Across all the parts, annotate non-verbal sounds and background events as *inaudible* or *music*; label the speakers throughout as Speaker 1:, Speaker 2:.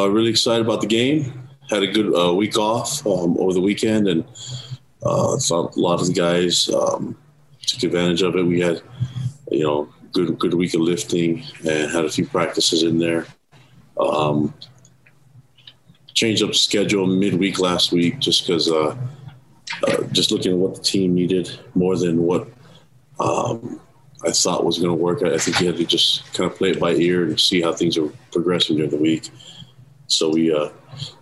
Speaker 1: Uh, really excited about the game. Had a good uh, week off um, over the weekend, and uh, thought a lot of the guys um, took advantage of it. We had, you know, good good week of lifting and had a few practices in there. Um, changed up the schedule midweek last week just because uh, uh, just looking at what the team needed more than what um, I thought was going to work. I, I think you had to just kind of play it by ear and see how things are progressing during the week. So we uh,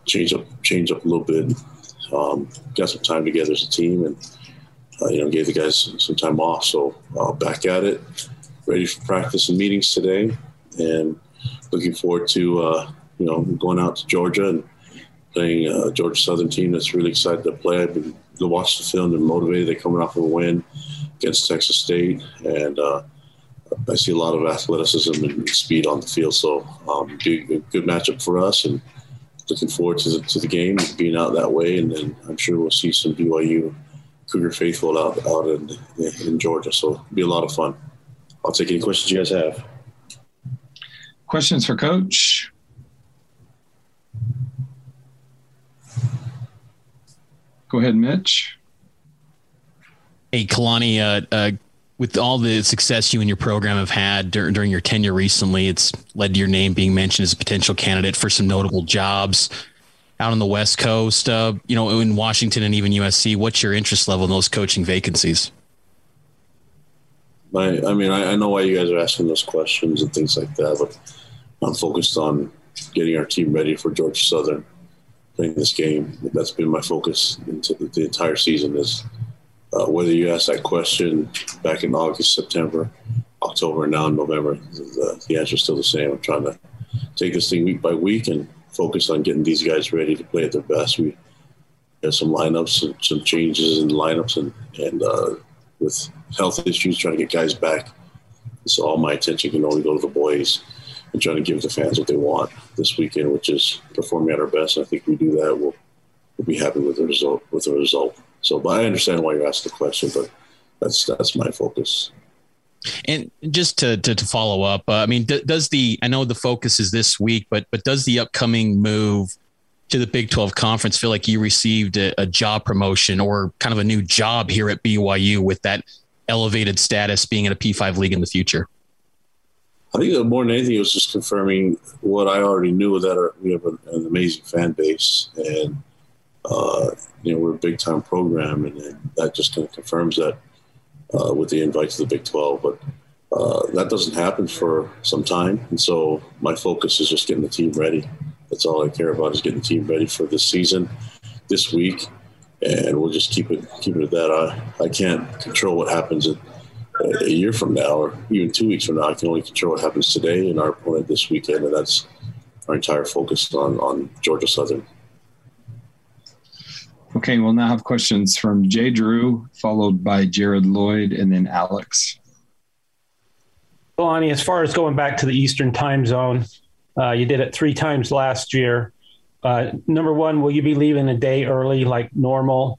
Speaker 1: changed up changed up a little bit, um, got some time together as a team, and uh, you know gave the guys some time off. So uh, back at it, ready for practice and meetings today, and looking forward to uh, you know going out to Georgia and playing uh, Georgia Southern team that's really excited to play. I've been to watch the film. They're motivated. They're coming off of a win against Texas State, and uh, I see a lot of athleticism and speed on the field. So, um, be a good matchup for us, and looking forward to the, to the game, being out that way, and then I'm sure we'll see some BYU Cougar faithful out out in, in Georgia. So, it'll be a lot of fun. I'll take any questions you guys have.
Speaker 2: Questions for Coach? Go ahead, Mitch.
Speaker 3: Hey, Kalani, uh, uh, with all the success you and your program have had dur- during your tenure recently, it's led to your name being mentioned as a potential candidate for some notable jobs out on the West Coast, uh, you know, in Washington and even USC. What's your interest level in those coaching vacancies?
Speaker 1: I, I mean, I, I know why you guys are asking those questions and things like that, but I'm focused on getting our team ready for Georgia Southern playing this game. That's been my focus into the entire season. Is uh, whether you ask that question back in August, September, October, and now in November, the, the answer is still the same. I'm trying to take this thing week by week and focus on getting these guys ready to play at their best. We have some lineups, some, some changes in lineups, and and uh, with health issues, trying to get guys back. So all my attention can only go to the boys and trying to give the fans what they want this weekend, which is performing at our best. I think we do that. We'll, we'll be happy with the result. With the result. So, but I understand why you asked the question, but that's that's my focus.
Speaker 3: And just to to, to follow up, uh, I mean, d- does the I know the focus is this week, but but does the upcoming move to the Big Twelve conference feel like you received a, a job promotion or kind of a new job here at BYU with that elevated status being in a P five league in the future?
Speaker 1: I think more than anything, it was just confirming what I already knew that our, we have an, an, amazing fan base, and uh, you know we're a big time program, and, and, that just kind of confirms that uh, with the invite to the Big Twelve. But uh, that doesn't happen for some time, and so my focus is just getting the team ready. That's all I care about is getting the team ready for this season, this week, and we'll just keep it keep it at that. I I can't control what happens a year from now or even two weeks from now, I can only control what happens today and our opponent this weekend, and that's our entire focus on, on Georgia Southern.
Speaker 2: Okay, we'll now have questions from Jay Drew, followed by Jared Lloyd, and then Alex.
Speaker 4: Kalani, as far as going back to the Eastern time zone, uh, you did it three times last year. Uh, number one, will you be leaving a day early like normal?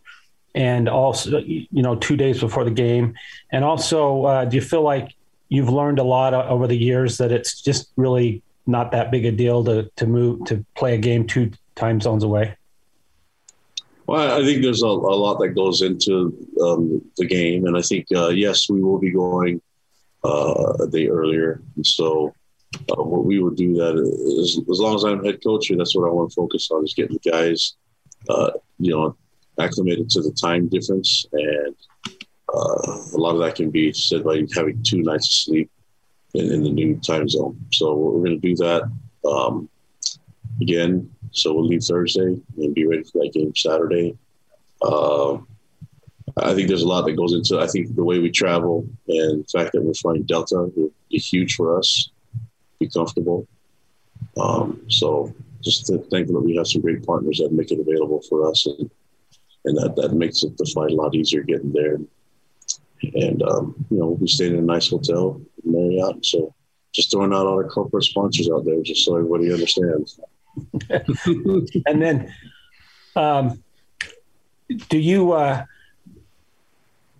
Speaker 4: and also you know two days before the game and also uh, do you feel like you've learned a lot over the years that it's just really not that big a deal to to move to play a game two time zones away
Speaker 1: well i think there's a, a lot that goes into um, the game and i think uh, yes we will be going uh, a day earlier and so uh, what we would do that is, as long as i'm head coach that's what i want to focus on is getting the guys uh, you know acclimated to the time difference, and uh, a lot of that can be said by having two nights of sleep in, in the new time zone. So we're going to do that um, again. So we'll leave Thursday and be ready for that game Saturday. Uh, I think there's a lot that goes into. I think the way we travel and the fact that we're flying Delta will be huge for us. Be comfortable. Um, so just thankful that we have some great partners that make it available for us and and that, that makes it the flight a lot easier getting there. And um, you know, we stayed in a nice hotel, Marriott. So just throwing out all our corporate sponsors out there, just so everybody understands. *laughs*
Speaker 4: and then, um, do you, uh,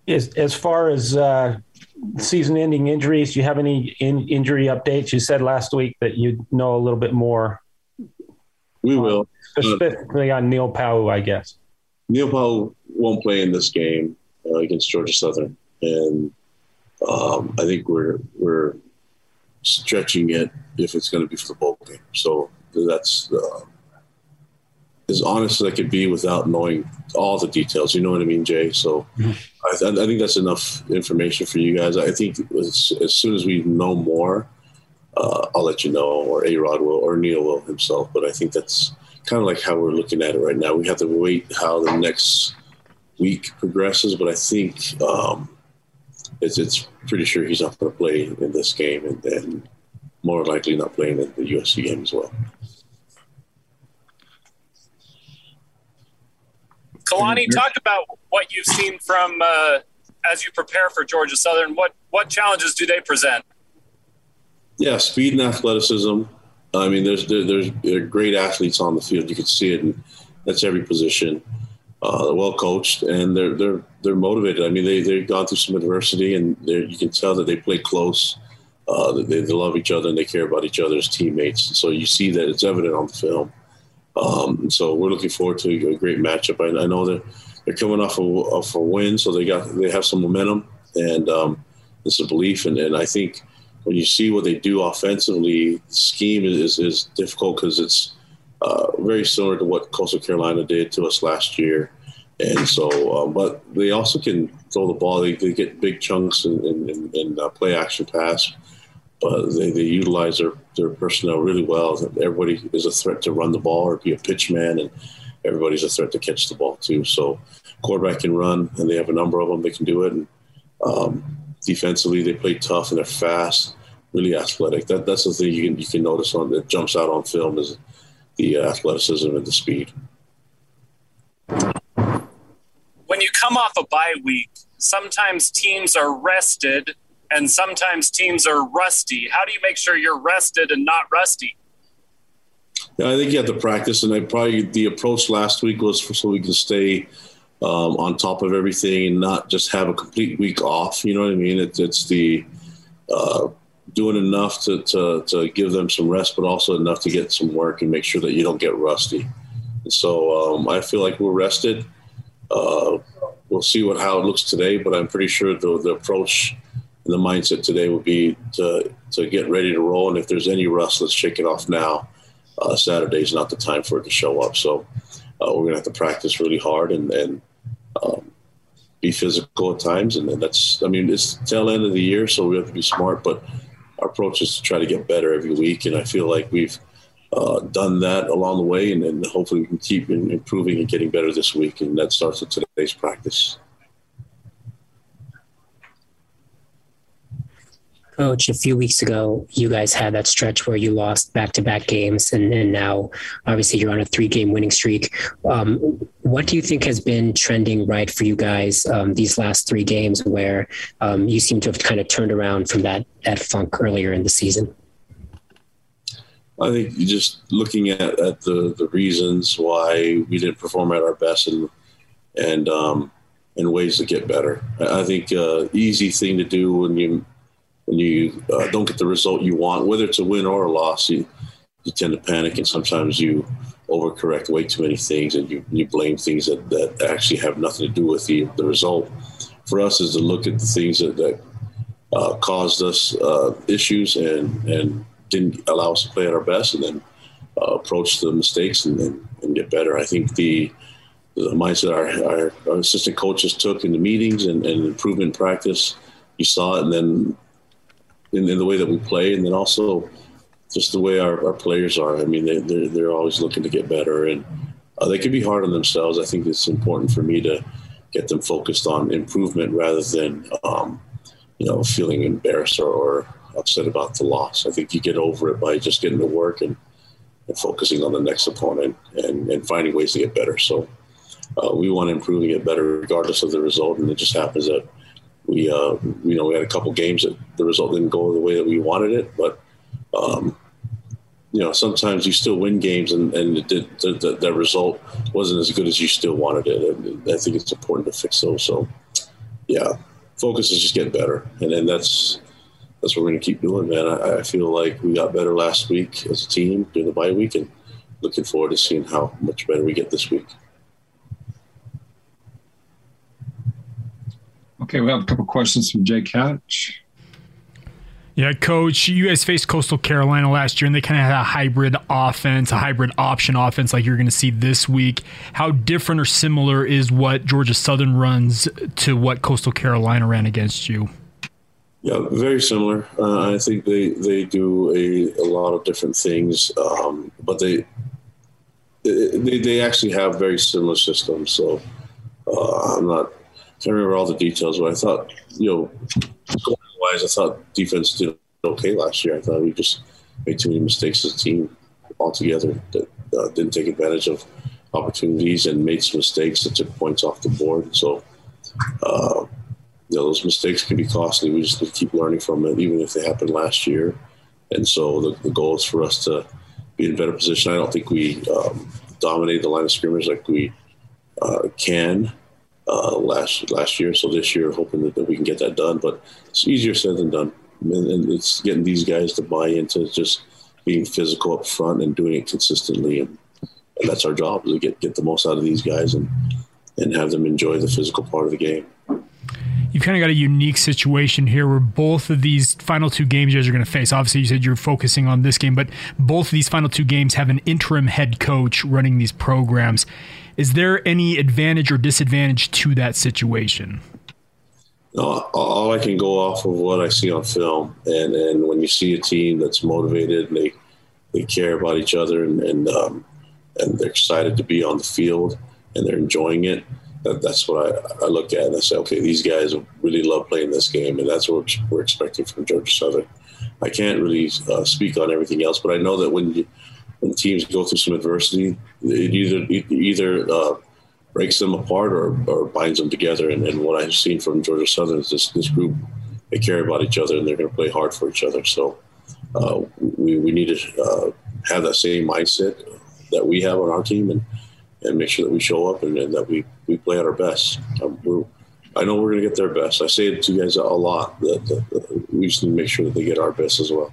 Speaker 4: as as far as uh, season-ending injuries, do you have any in, injury updates? You said last week that you know a little bit more
Speaker 1: We will.
Speaker 4: Specifically on Neil Pau'u, I guess.
Speaker 1: Neil Pau'u won't play in this game uh, against Georgia Southern, and um, I think we're we're stretching it if it's going to be for the bowl game. So that's uh, as honest as I could be without knowing all the details. You know what I mean, Jay? So mm-hmm. I, th- I, think that's enough information for you guys. I think as, as soon as we know more, uh, I'll let you know, or A Rod will, or Neil will himself. But I think that's kind of like how we're looking at it right now. We have to wait how the next week progresses, but I think um, it's, it's pretty sure he's not going to play in this game, and then more likely not playing in the USC game as well.
Speaker 5: Kalani, talk about what you've seen from uh, as you prepare for Georgia Southern. What what challenges do they present?
Speaker 1: Yeah, speed and athleticism. I mean, there's there, there's there great athletes on the field. You can see it, and that's every position. Uh, they're well coached and they're they're they're motivated. I mean, they they've gone through some adversity, and you can tell that they play close. Uh, they, they love each other and they care about each other as teammates. So you see that it's evident on the film. Um, so we're looking forward to a great matchup. I, I know that they're coming off a, off a win, so they got they have some momentum and um, it's a belief. And, and I think when you see what they do offensively, scheme is, is difficult because it's uh, very similar to what Coastal Carolina did to us last year. And so, um, but they also can throw the ball. They, they get big chunks and, and, and uh, play action pass, but they, they utilize their, their personnel really well. Everybody is a threat to run the ball or be a pitch man, and everybody's a threat to catch the ball too. So, quarterback can run, and they have a number of them that can do it. And um, defensively, they play tough and they're fast, really athletic. That that's the thing you can you can notice on that jumps out on film is the athleticism and the speed.
Speaker 5: When you come off a bye week, sometimes teams are rested and sometimes teams are rusty. How do you make sure you're rested and not rusty?
Speaker 1: Yeah, I think you have to practice, and I probably the approach last week was for, so we can stay um, on top of everything and not just have a complete week off. You know what I mean? It, it's the uh, doing enough to, to, to give them some rest, but also enough to get some work and make sure that you don't get rusty. And so um, I feel like we're rested. Uh, we'll see what how it looks today, but I'm pretty sure the, the approach and the mindset today would be to, to get ready to roll. And if there's any rust, let's shake it off now. Uh, Saturday is not the time for it to show up. So uh, we're going to have to practice really hard and, and um, be physical at times. And, that's, I mean, it's tail end of the year, so we have to be smart, but our approach is to try to get better every week, and I feel like we've uh, done that along the way, and, and hopefully we can keep improving and getting better this week, and that starts with today's practice.
Speaker 6: Coach, a few weeks ago, you guys had that stretch where you lost back to back games, and, and now obviously you're on a three game winning streak. Um, what do you think has been trending right for you guys um, these last three games where um, you seem to have kind of turned around from that, that funk earlier in the season?
Speaker 1: I think just looking at, at the, the reasons why we didn't perform at our best and, and, um, and ways to get better. I think uh, easy thing to do when you when you uh, don't get the result you want, whether it's a win or a loss, you, you tend to panic and sometimes you overcorrect way too many things and you, you blame things that, that actually have nothing to do with the, the result. For us is to look at the things that, that uh, caused us uh, issues and, and didn't allow us to play at our best and then uh, approach the mistakes and, and, and, get better. I think the, the mindset our, our, our assistant coaches took in the meetings and, and improvement practice, you saw it and then in, in the way that we play, and then also just the way our, our players are. I mean, they, they're, they're always looking to get better, and uh, they can be hard on themselves. I think it's important for me to get them focused on improvement rather than, um, you know, feeling embarrassed or, or, upset about the loss. I think you get over it by just getting to work and, and focusing on the next opponent and, and finding ways to get better. So uh, we want to improve and get better regardless of the result, and it just happens that – we uh, you know we had a couple games that the result didn't go the way that we wanted it, but um, you know sometimes you still win games and, and did, the, the, the, result wasn't as good as you still wanted it. And I think it's important to fix those. So yeah, focus is just getting better, and then that's that's what we're going to keep doing, man. I, I, feel like we got better last week as a team during the bye week, and looking forward to seeing how much better we get this week.
Speaker 2: Okay, we have a couple questions from Jay Couch.
Speaker 7: Yeah, coach, you guys faced Coastal Carolina last year and they kind of had a hybrid offense, a hybrid option offense like you're going to see this week. How different or similar is what Georgia Southern runs to what Coastal Carolina ran against you?
Speaker 1: Yeah, very similar. Uh, I think they, they do a, a lot of different things, um, but they, they they actually have very similar systems. So uh, I'm not can't remember all the details, but I thought you know wise, I thought defense did okay last year. I thought we just made too many mistakes as a team altogether that uh, didn't take advantage of opportunities and made some mistakes that took points off the board. So, uh, you know, those mistakes can be costly. We just keep learning from it, even if they happened last year. And so the, the goal is for us to be in a better position. I don't think we um, dominate the line of scrimmage like we uh, can uh, last last year. So this year, hoping that, that, we can get that done. But it's easier said than done. And, and, it's getting these guys to buy into just being physical up front and doing it consistently. And, and that's our job to get get the most out of these guys and and have them enjoy the physical part of the game.
Speaker 7: You've kind of got a unique situation here where both of these final two games you guys are going to face. Obviously, you said you're focusing on this game, but both of these final two games have an interim head coach running these programs. Is there any advantage or disadvantage to that situation?
Speaker 1: All I can go off of what I see on film, and and when you see a team that's motivated and they they care about each other and and um, and they're excited to be on the field and they're enjoying it. That, that's what I, I look at and I say, okay, these guys really love playing this game, and that's what we're expecting from Georgia Southern. I can't really uh, speak on everything else, but I know that when you when teams go through some adversity, it either it either uh, breaks them apart or, or binds them together. And, and, what I've seen from Georgia Southern is this this group they care about each other and they're going to play hard for each other. So uh, we we need to uh, have that same mindset that we have on our team and and make sure that we show up and, and that we we play at our best. Um, I know we're going to get their best. I say it to you guys a lot that, that, that we just need to make sure that they get our best as well.